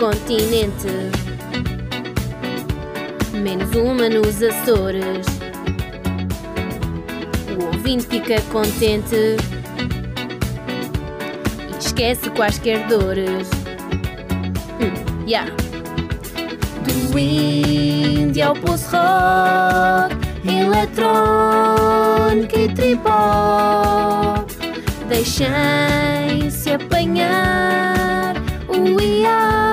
às 22 do continente. Menos uma nos Açores. O ouvinte fica contente e esquece quaisquer dores. Hum, yeah. Do indie ao post-rock, eletrónica e tripó. Deixem-se apanhar, o IA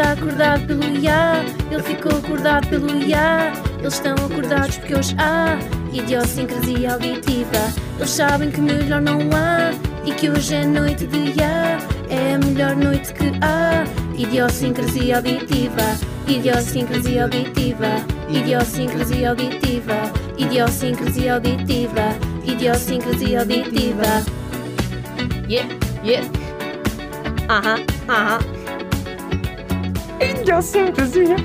está acordado pelo IA, ele ficou acordado pelo IA. Eles estão acordados porque hoje há idiosincrasia auditiva. Eles sabem que melhor não há e que hoje é noite de IA. É a melhor noite que há. Idiosincrasia auditiva, idiosincrasia auditiva, idiosincrasia auditiva, idiosincrasia auditiva, idiosincrasia auditiva. Yeah, yeah. Aham, aham. Idiosincrasia.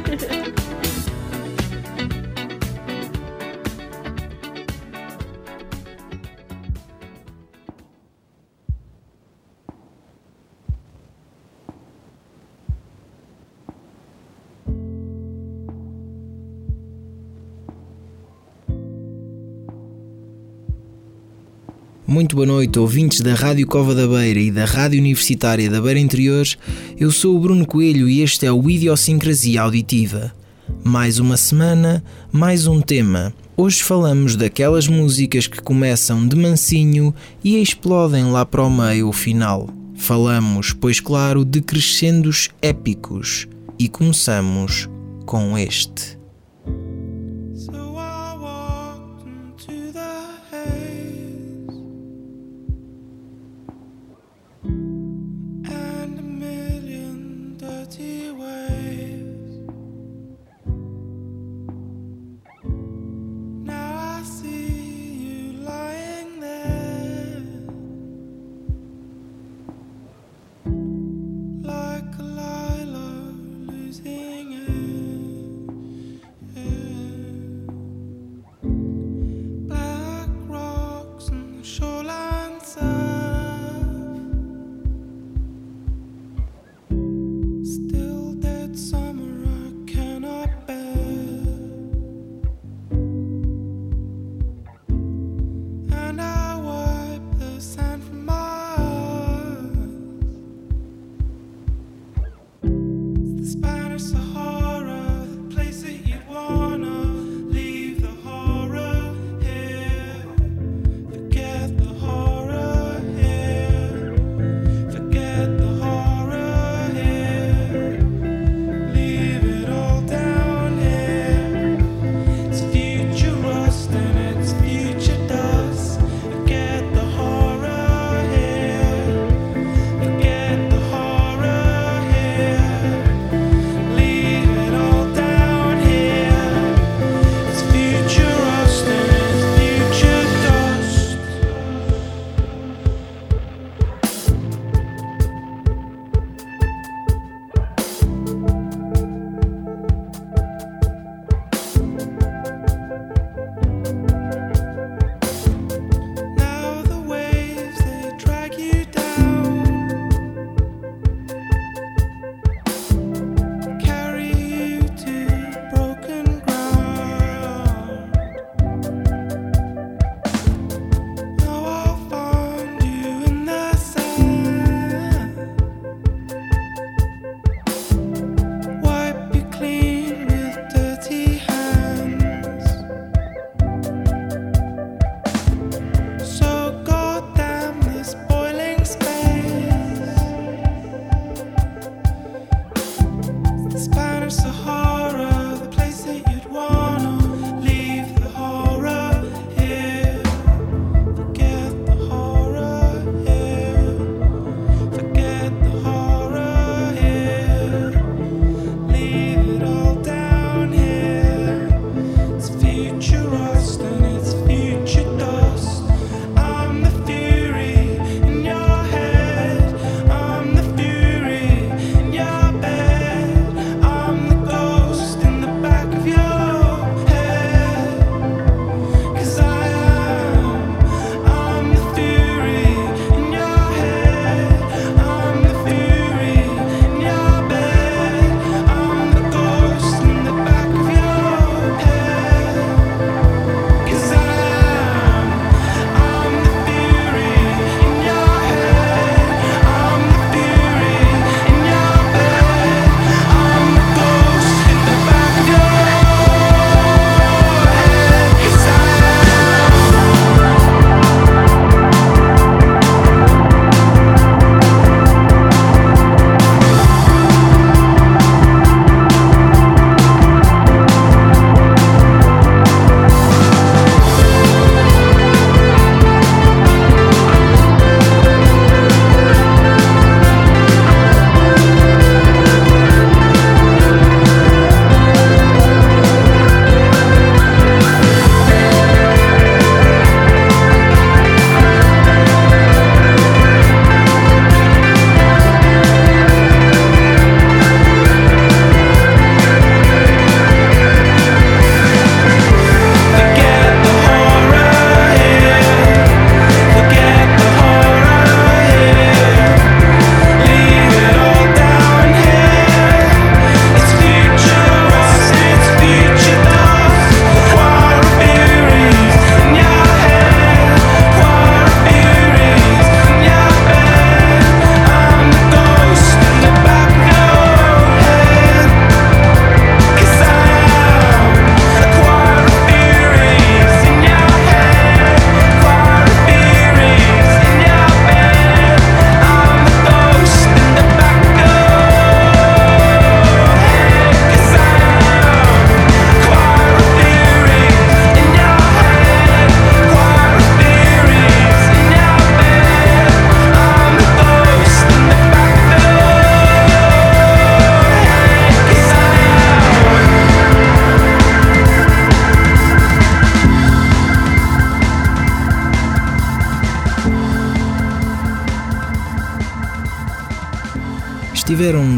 Muito boa noite, ouvintes da Rádio Cova da Beira e da Rádio Universitária da Beira Interior. Eu sou o Bruno Coelho e este é o Idiosincrasia Auditiva. Mais uma semana, mais um tema. Hoje falamos daquelas músicas que começam de mansinho e explodem lá para o meio o final. Falamos, pois claro, de crescendos épicos e começamos com este.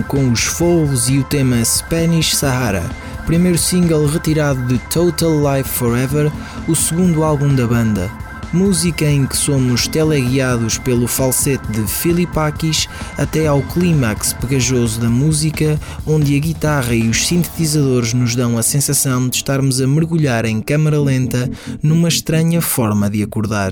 Com os Falls e o tema Spanish Sahara, primeiro single retirado de Total Life Forever, o segundo álbum da banda. Música em que somos teleguiados pelo falsete de Filipakis até ao clímax pegajoso da música, onde a guitarra e os sintetizadores nos dão a sensação de estarmos a mergulhar em câmara lenta numa estranha forma de acordar.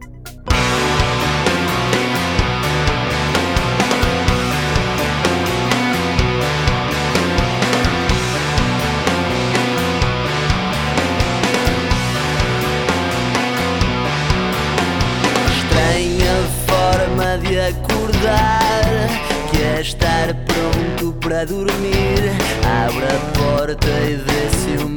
de acordar Que é estar pronto para dormir. Abre a porta e vê se o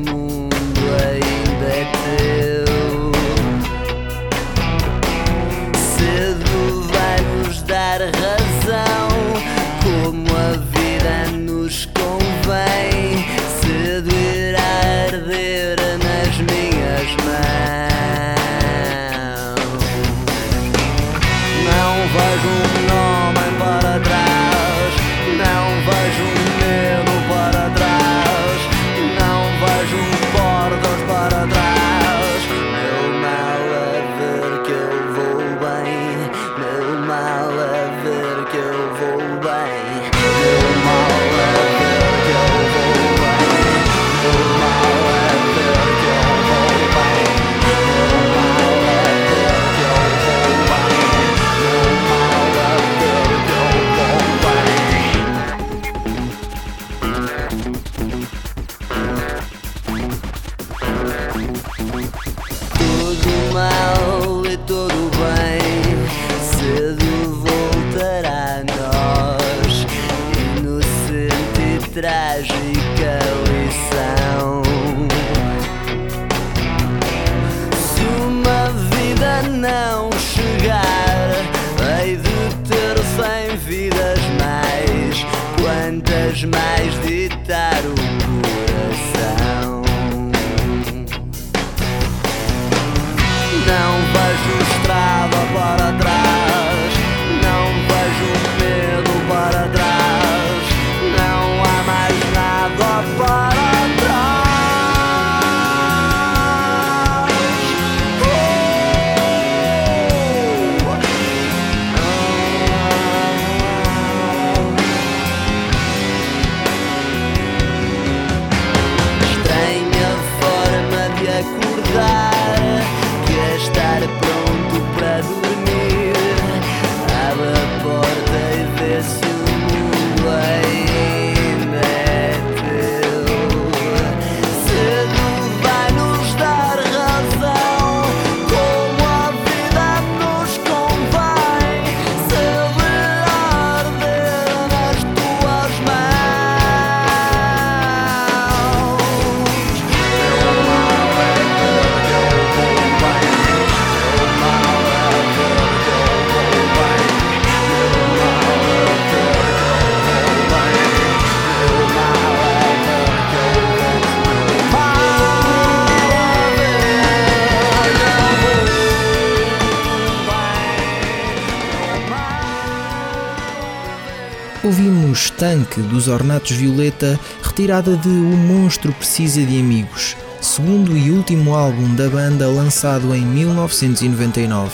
Dos Ornatos Violeta, retirada de O Monstro Precisa de Amigos, segundo e último álbum da banda lançado em 1999,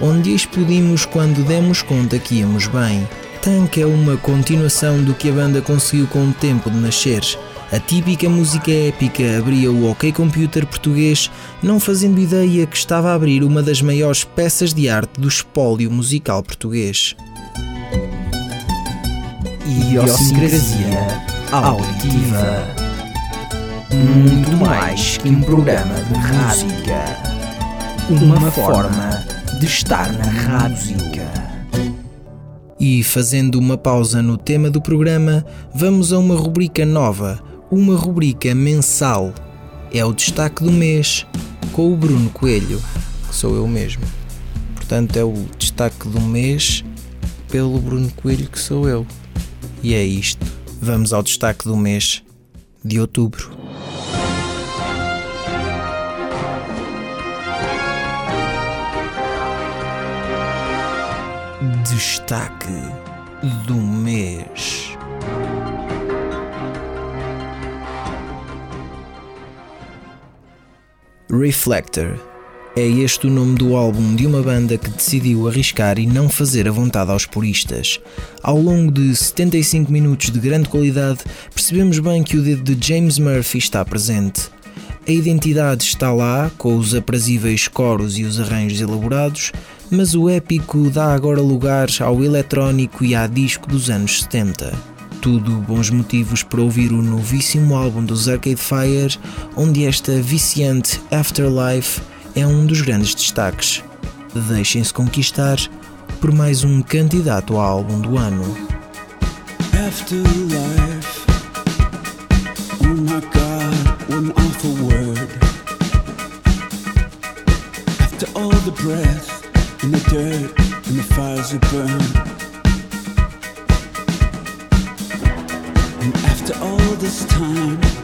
onde explodimos quando demos conta que íamos bem. Tanque é uma continuação do que a banda conseguiu com o tempo de nascer. A típica música épica abria o OK Computer português, não fazendo ideia que estava a abrir uma das maiores peças de arte do espólio musical português. Idiosincrasia auditiva. Muito mais que um programa de rádica. Uma forma de estar na rádio. E fazendo uma pausa no tema do programa, vamos a uma rubrica nova, uma rubrica mensal. É o destaque do mês com o Bruno Coelho, que sou eu mesmo. Portanto, é o destaque do mês pelo Bruno Coelho, que sou eu. E é isto. Vamos ao destaque do mês de outubro. Destaque do mês. Reflector é este o nome do álbum de uma banda que decidiu arriscar e não fazer a vontade aos puristas. Ao longo de 75 minutos de grande qualidade, percebemos bem que o dedo de James Murphy está presente. A identidade está lá, com os aprazíveis coros e os arranjos elaborados, mas o épico dá agora lugar ao eletrónico e à disco dos anos 70 tudo bons motivos para ouvir o novíssimo álbum dos Arcade Fire, onde esta viciante Afterlife é um dos grandes destaques. Deixem-se conquistar por mais um candidato ao álbum do ano. Oh my God, one awful word. After all the breath and the dirt and the fires burn. And after all this time.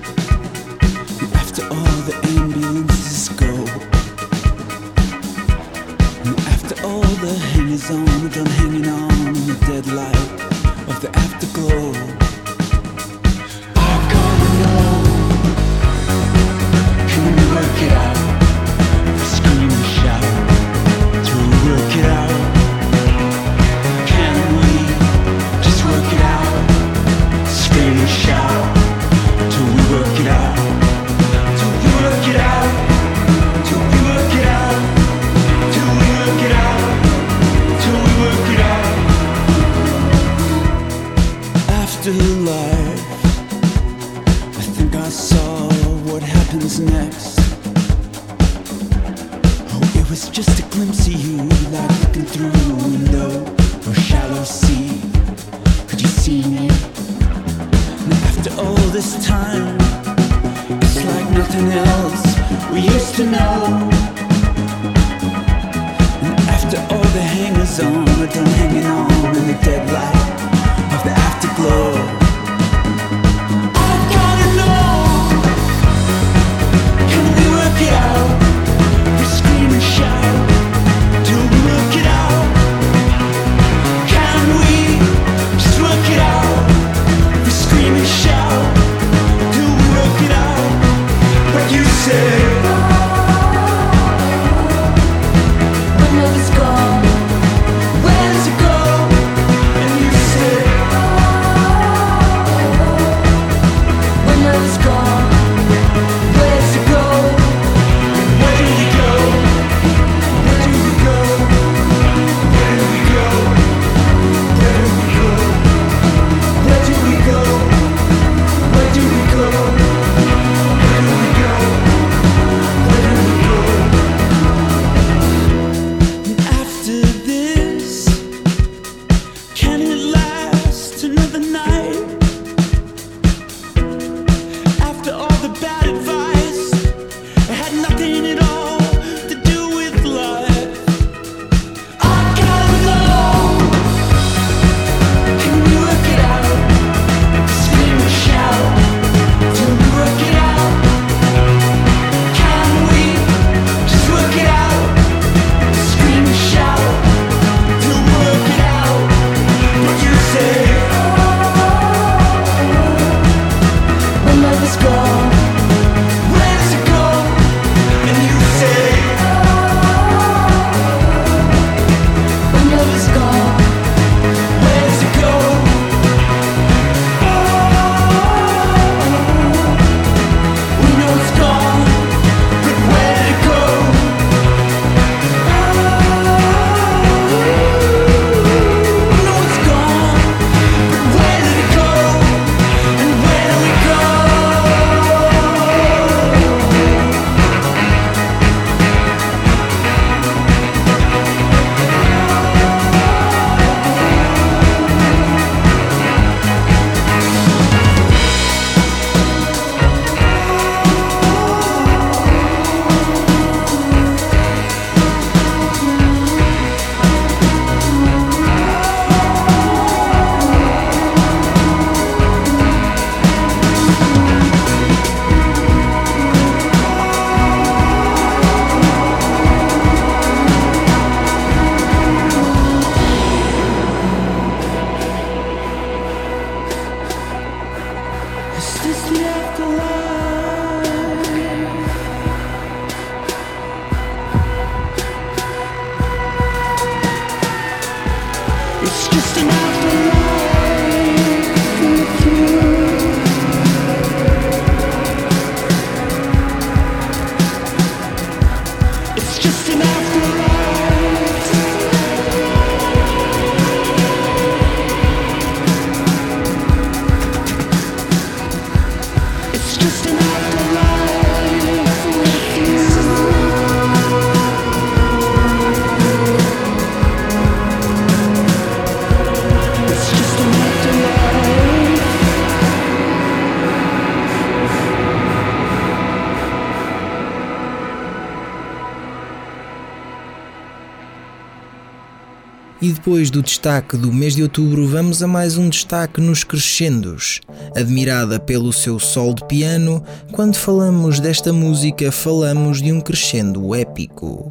E depois do destaque do mês de outubro, vamos a mais um destaque nos crescendos. Admirada pelo seu sol de piano, quando falamos desta música, falamos de um crescendo épico.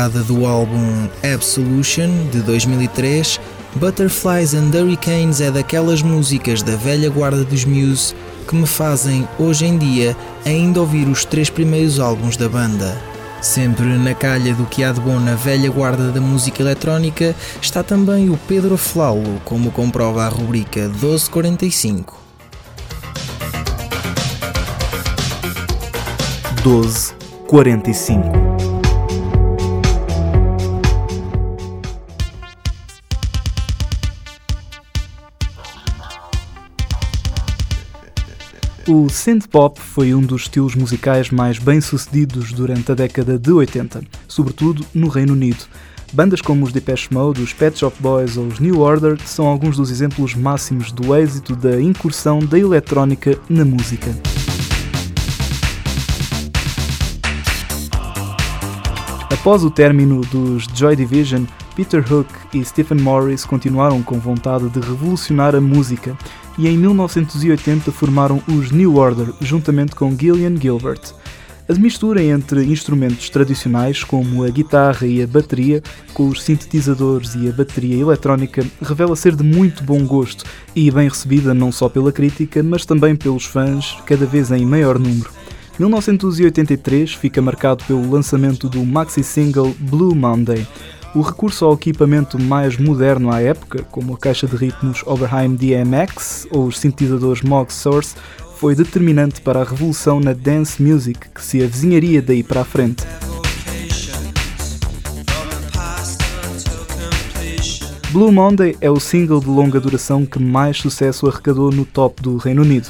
Retirada do álbum Absolution de 2003, Butterflies and Hurricanes é daquelas músicas da velha guarda dos Muse que me fazem, hoje em dia, ainda ouvir os três primeiros álbuns da banda. Sempre na calha do que há de bom na velha guarda da música eletrónica está também o Pedro Flaulo, como comprova a rubrica 1245. 1245 O synth-pop foi um dos estilos musicais mais bem-sucedidos durante a década de 80, sobretudo no Reino Unido. Bandas como os Depeche Mode, os Pet Shop Boys ou os New Order são alguns dos exemplos máximos do êxito da incursão da eletrónica na música. Após o término dos Joy Division, Peter Hook e Stephen Morris continuaram com vontade de revolucionar a música e em 1980 formaram os New Order juntamente com Gillian Gilbert. A mistura entre instrumentos tradicionais como a guitarra e a bateria, com os sintetizadores e a bateria eletrónica, revela ser de muito bom gosto e bem recebida não só pela crítica, mas também pelos fãs, cada vez em maior número. 1983 fica marcado pelo lançamento do maxi-single Blue Monday. O recurso ao equipamento mais moderno à época, como a caixa de ritmos Oberheim DMX ou os sintetizadores Moog Source, foi determinante para a revolução na dance music que se avizinharia daí para a frente. Blue Monday é o single de longa duração que mais sucesso arrecadou no top do Reino Unido.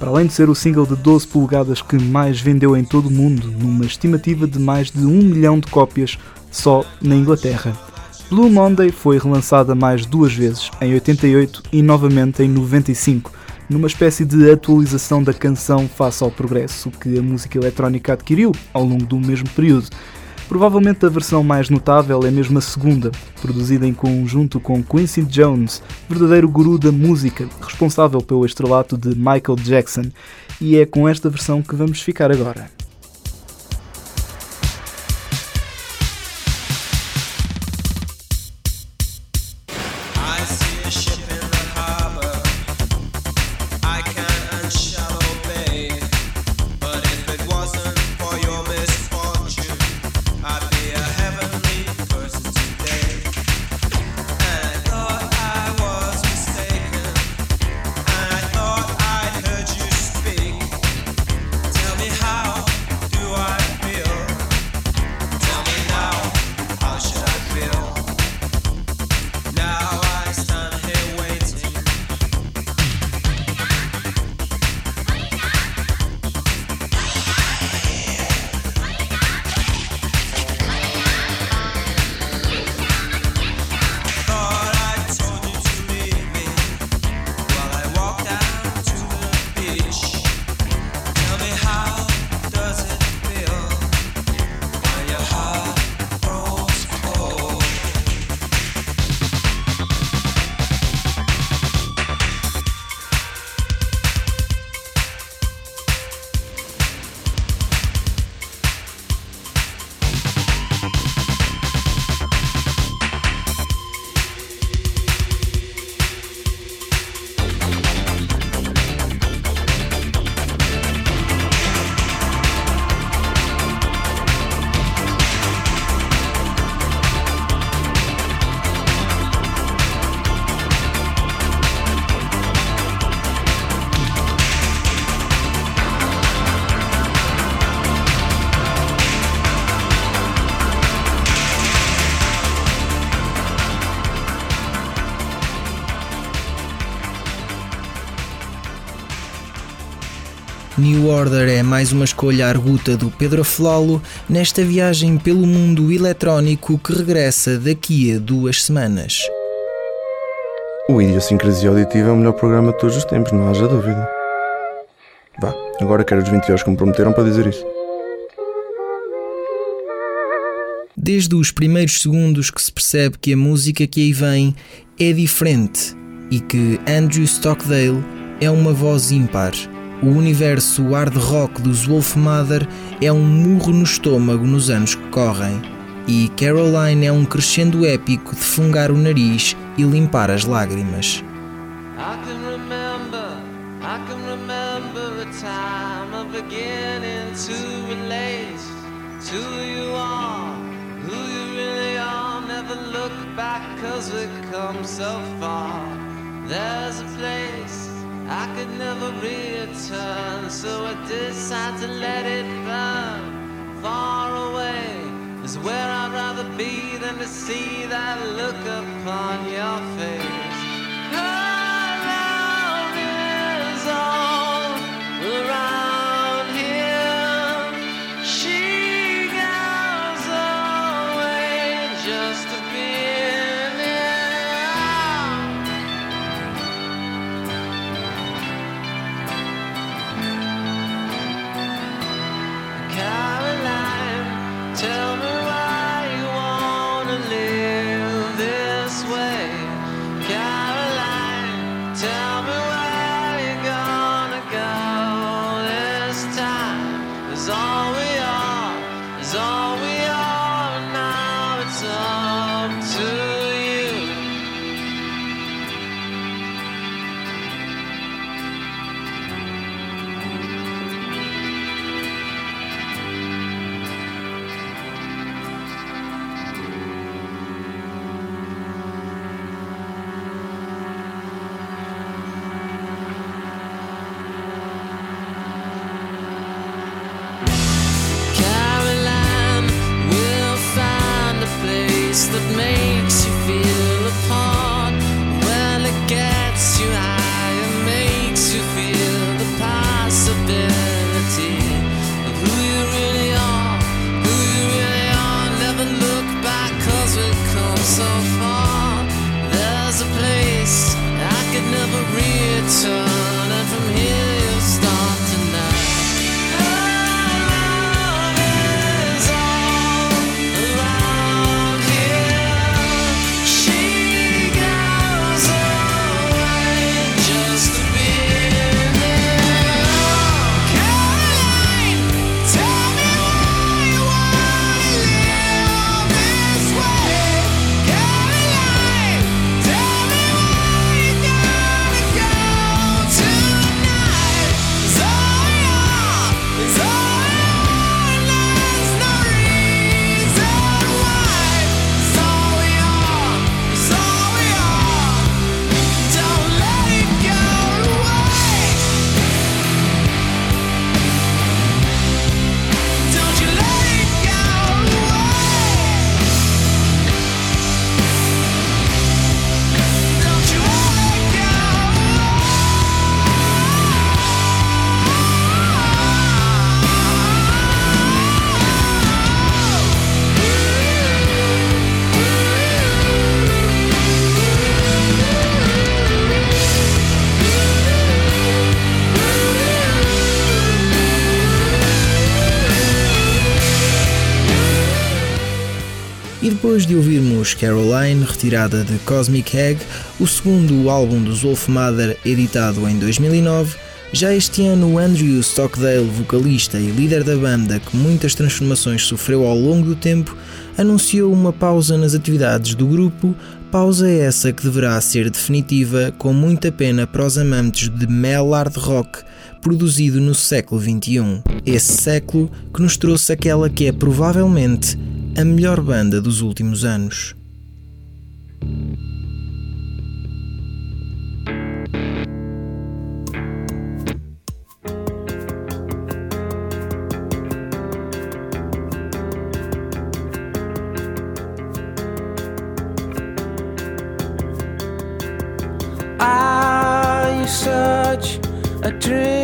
Para além de ser o single de 12 polegadas que mais vendeu em todo o mundo, numa estimativa de mais de 1 milhão de cópias só na Inglaterra. Blue Monday foi relançada mais duas vezes, em 88 e novamente em 95, numa espécie de atualização da canção face ao progresso que a música eletrónica adquiriu ao longo do mesmo período. Provavelmente a versão mais notável é mesmo a segunda, produzida em conjunto com Quincy Jones, verdadeiro guru da música, responsável pelo estrelato de Michael Jackson, e é com esta versão que vamos ficar agora. New Order é mais uma escolha arguta do Pedro Flalo nesta viagem pelo mundo eletrónico que regressa daqui a duas semanas. O Idiosincrasia Auditiva é o melhor programa de todos os tempos, não haja dúvida. Vá, agora quero os 20 euros que me prometeram para dizer isso. Desde os primeiros segundos que se percebe que a música que aí vem é diferente e que Andrew Stockdale é uma voz ímpar. O universo hard rock dos Wolf Mother é um murro no estômago nos anos que correm. e Caroline é um crescendo épico de fungar o nariz e limpar as lágrimas. There's a place I could never return, so I decide to let it burn. Far away is where I'd rather be than to see that look upon your face. Depois de ouvirmos Caroline, retirada de Cosmic Egg, o segundo álbum dos Wolf Mother, editado em 2009, já este ano Andrew Stockdale, vocalista e líder da banda que muitas transformações sofreu ao longo do tempo, anunciou uma pausa nas atividades do grupo, pausa essa que deverá ser definitiva com muita pena para os amantes de mel hard rock produzido no século XXI. Esse século que nos trouxe aquela que é provavelmente a melhor banda dos últimos anos. Such a dreamer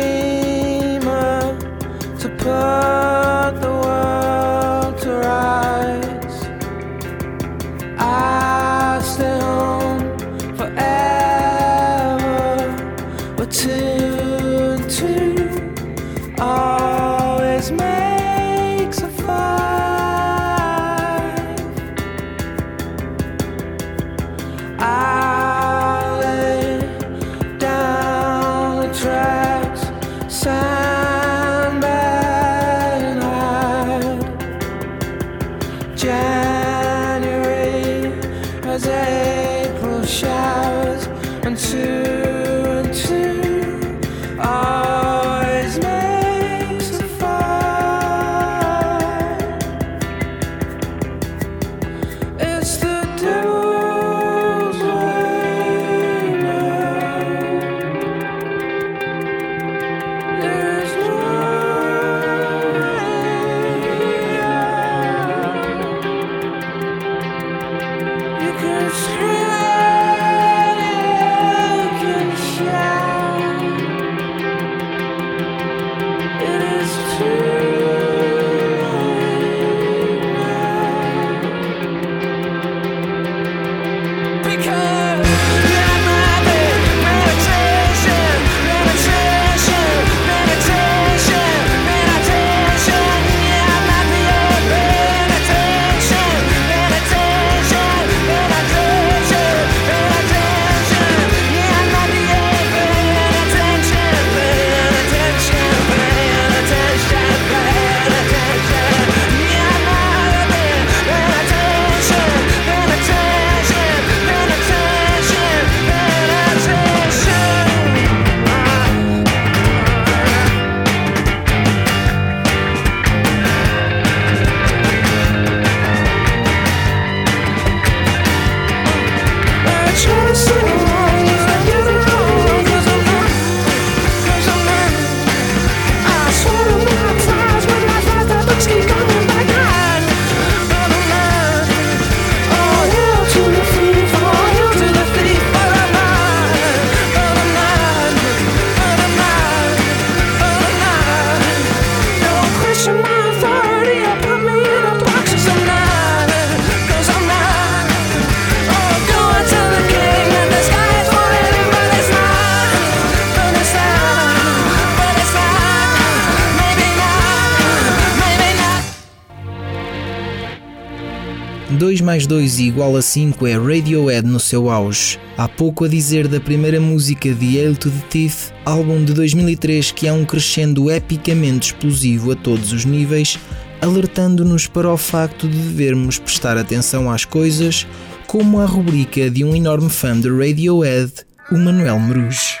2 mais 2 igual a 5 é Radiohead no seu auge. Há pouco a dizer da primeira música de Hail to the Teeth, álbum de 2003 que há um crescendo epicamente explosivo a todos os níveis, alertando-nos para o facto de devermos prestar atenção às coisas, como a rubrica de um enorme fã de Radiohead, o Manuel Meruz.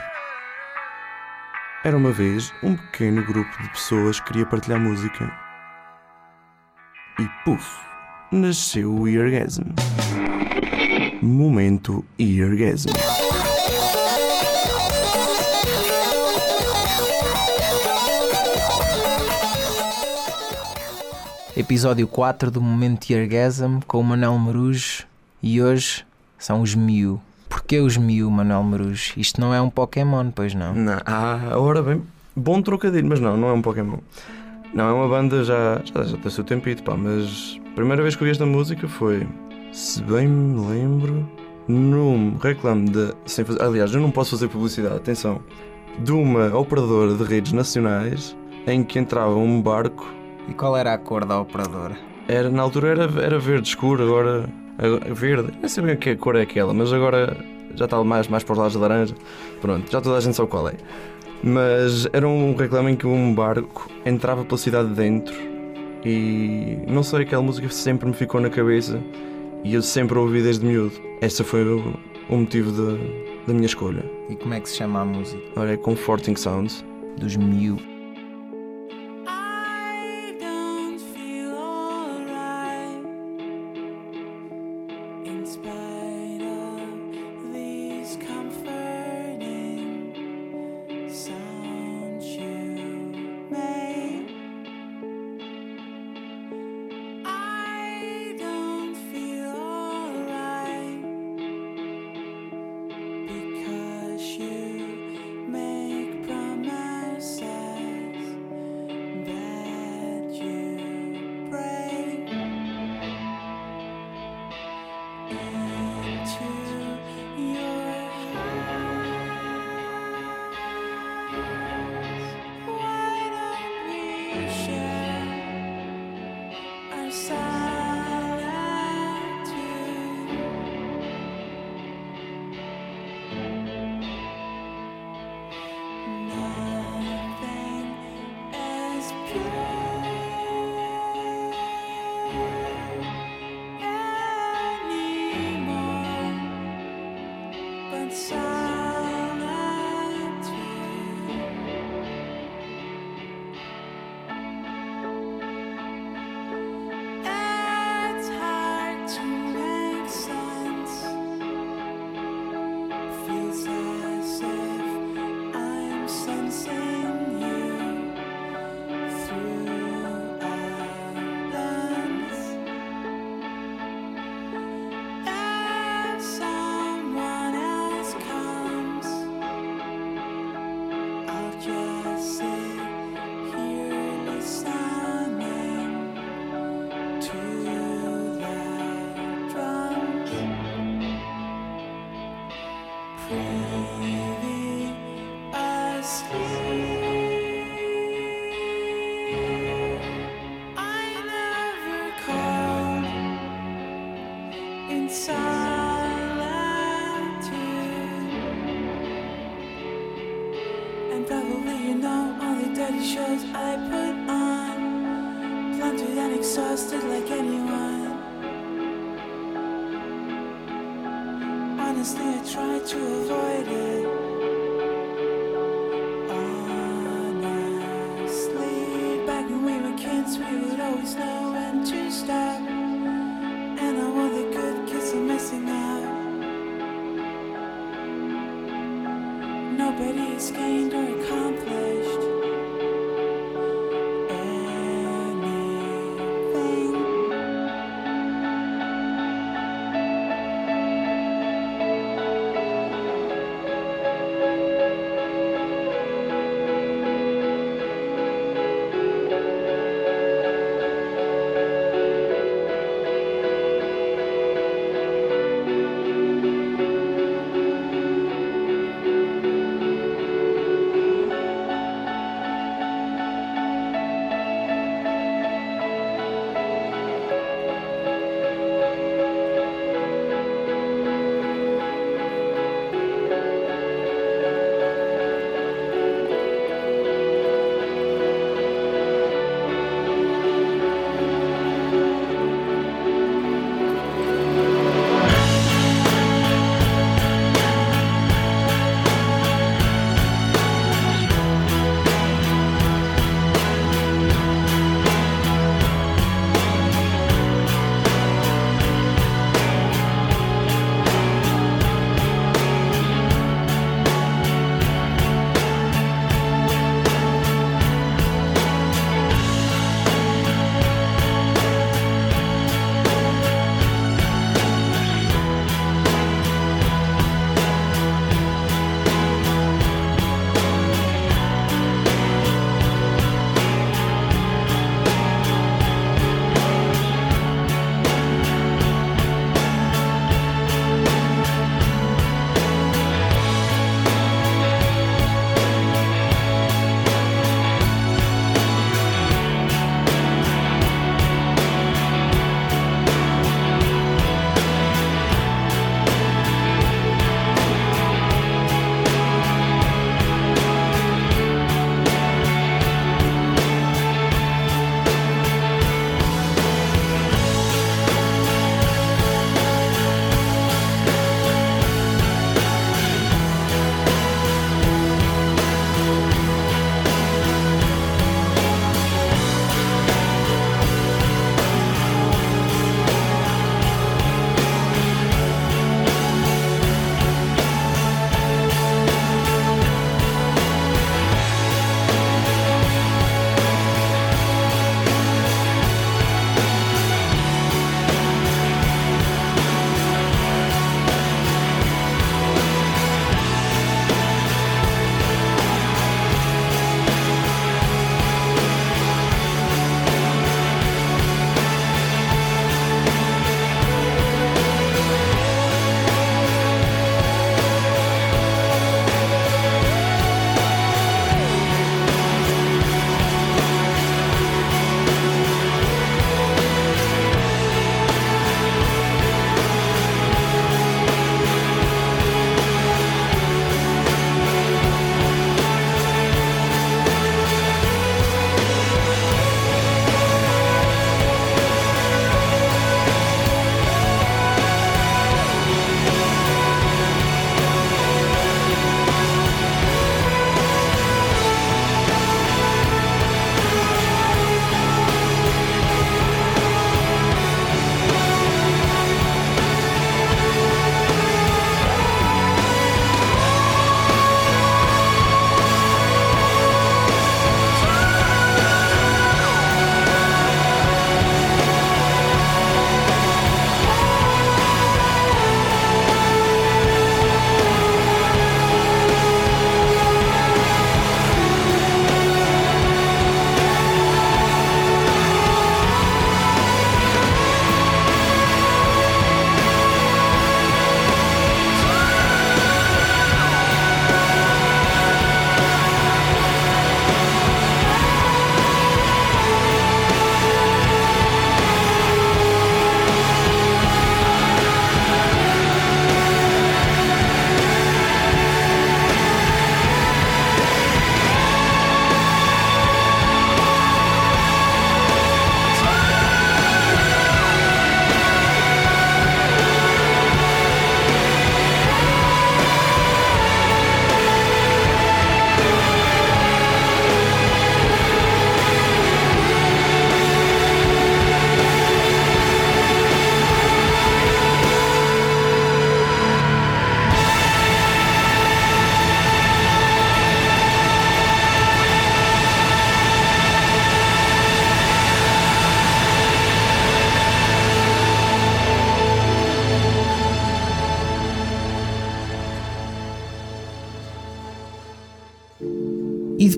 Era uma vez um pequeno grupo de pessoas que queria partilhar música. E puf, nasceu o Eargasm. Momento Eargasm. Episódio 4 do Momento Orgasm com o Manuel Marujo e hoje são os Mew. Porquê os Mew, Manuel Marujo? Isto não é um Pokémon, pois não? Não, ah, ora bem, bom trocadilho, mas não, não é um Pokémon. Não, é uma banda já, já, já tem o seu tempito, pá, mas a primeira vez que ouvi esta música foi, se bem me lembro, num reclame de. Sem fazer, aliás, eu não posso fazer publicidade, atenção, de uma operadora de redes nacionais em que entrava um barco, E qual era a cor da operadora? era, na altura era, era verde escuro, agora. agora- Verde, não sei bem que cor é aquela, mas agora já está mais, mais para os lados de laranja. Pronto, já toda a gente sabe qual é. Mas era um reclame em que um barco entrava pela cidade dentro e não sei, aquela música sempre me ficou na cabeça e eu sempre ouvi desde miúdo. Esse foi o, o motivo da, da minha escolha. E como é que se chama a música? Olha, é Comforting Sounds. Dos Mew.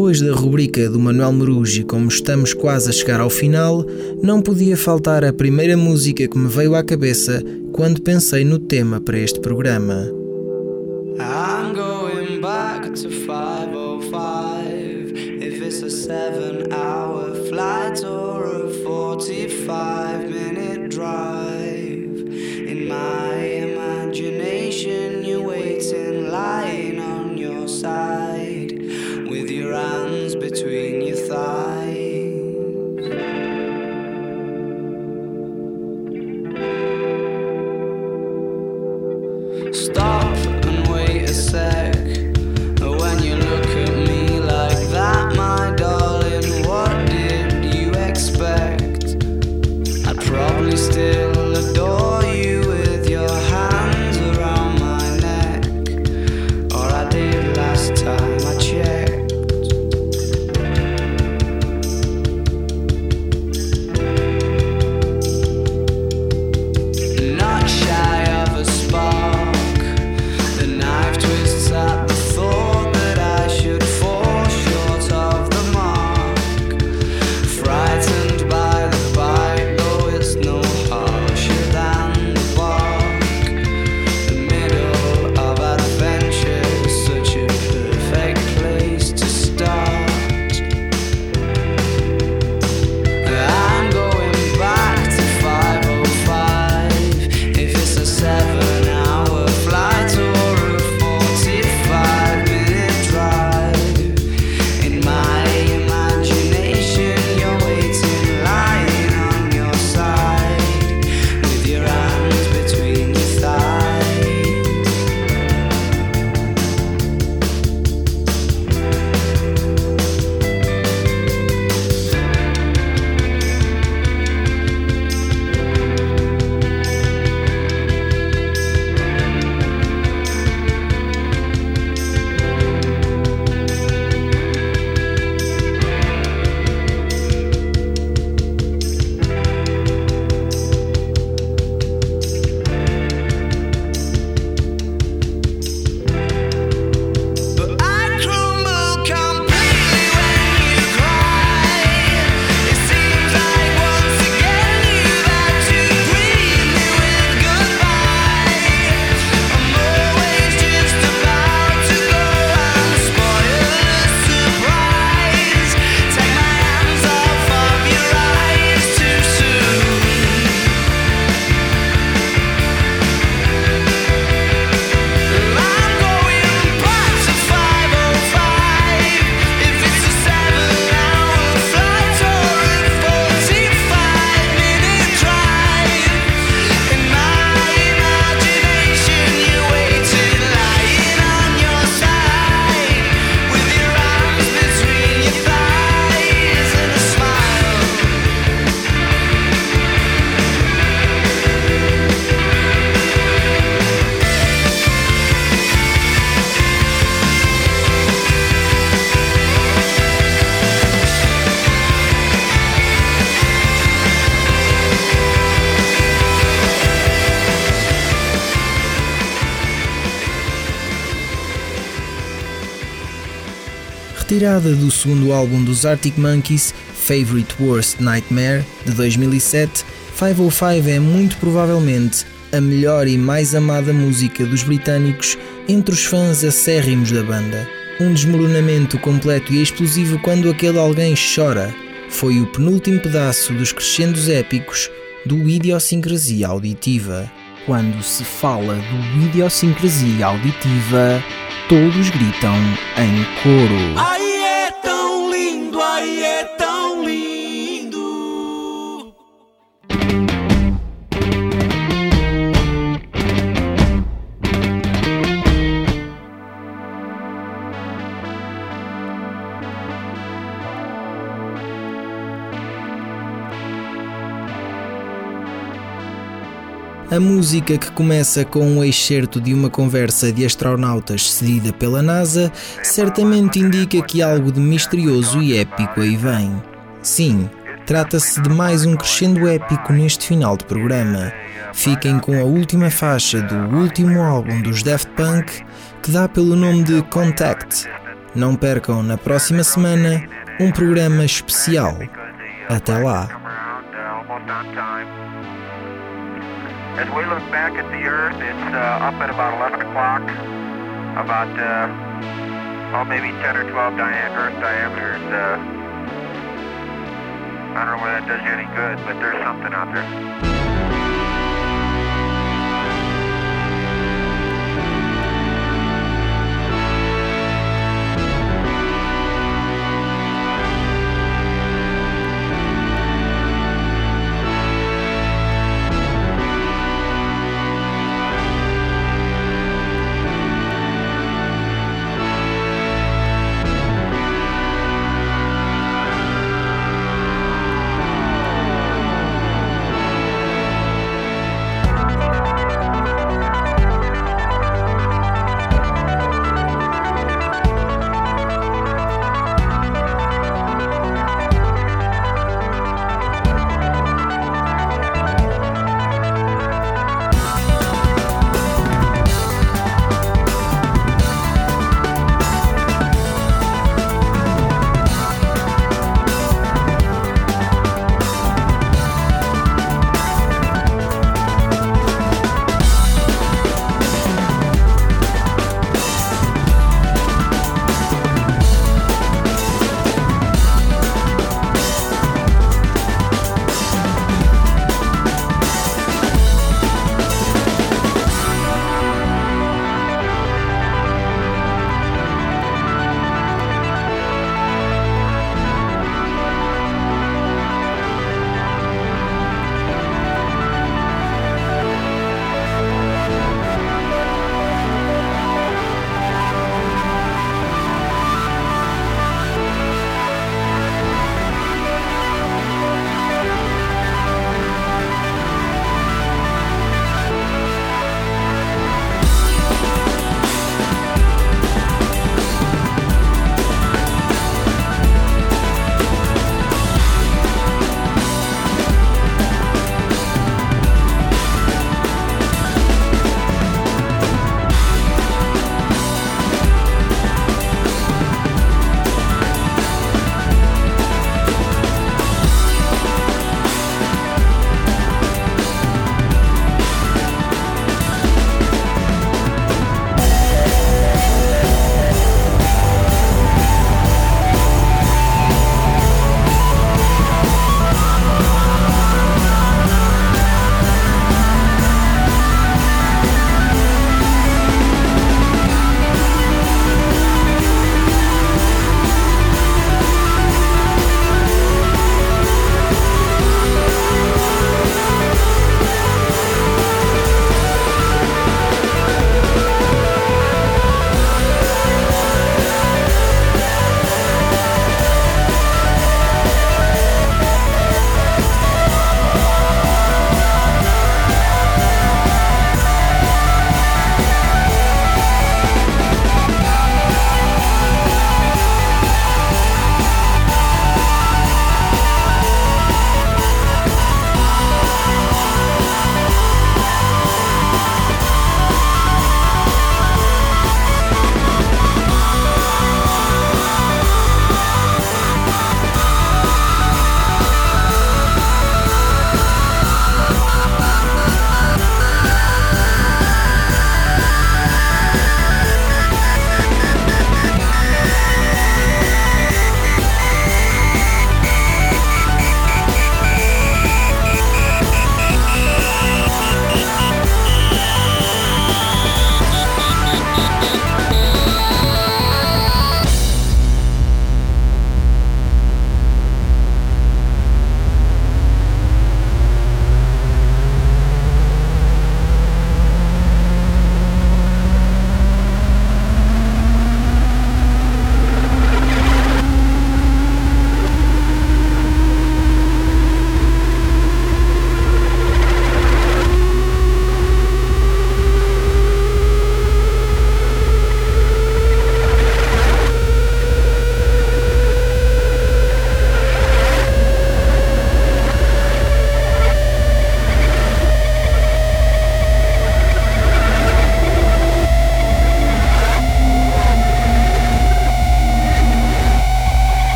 Depois da rubrica do Manuel Marugi, como estamos quase a chegar ao final, não podia faltar a primeira música que me veio à cabeça quando pensei no tema para este programa. I'm going back to 505 If it's a 7 hour Retirada do segundo álbum dos Arctic Monkeys, Favorite Worst Nightmare, de 2007, 505 é muito provavelmente a melhor e mais amada música dos britânicos entre os fãs acérrimos da banda. Um desmoronamento completo e explosivo quando aquele alguém chora. Foi o penúltimo pedaço dos crescendos épicos do Idiosincrasia Auditiva. Quando se fala do idiosincrasia auditiva, todos gritam em coro. A música que começa com um excerto de uma conversa de astronautas cedida pela NASA certamente indica que algo de misterioso e épico aí vem. Sim, trata-se de mais um crescendo épico neste final de programa. Fiquem com a última faixa do último álbum dos Daft Punk, que dá pelo nome de Contact. Não percam na próxima semana um programa especial. Até lá! As we look back at the Earth, it's uh, up at about 11 o'clock, about, uh, oh, maybe 10 or 12 dia- Earth diameters. Uh, I don't know whether that does you any good, but there's something out there.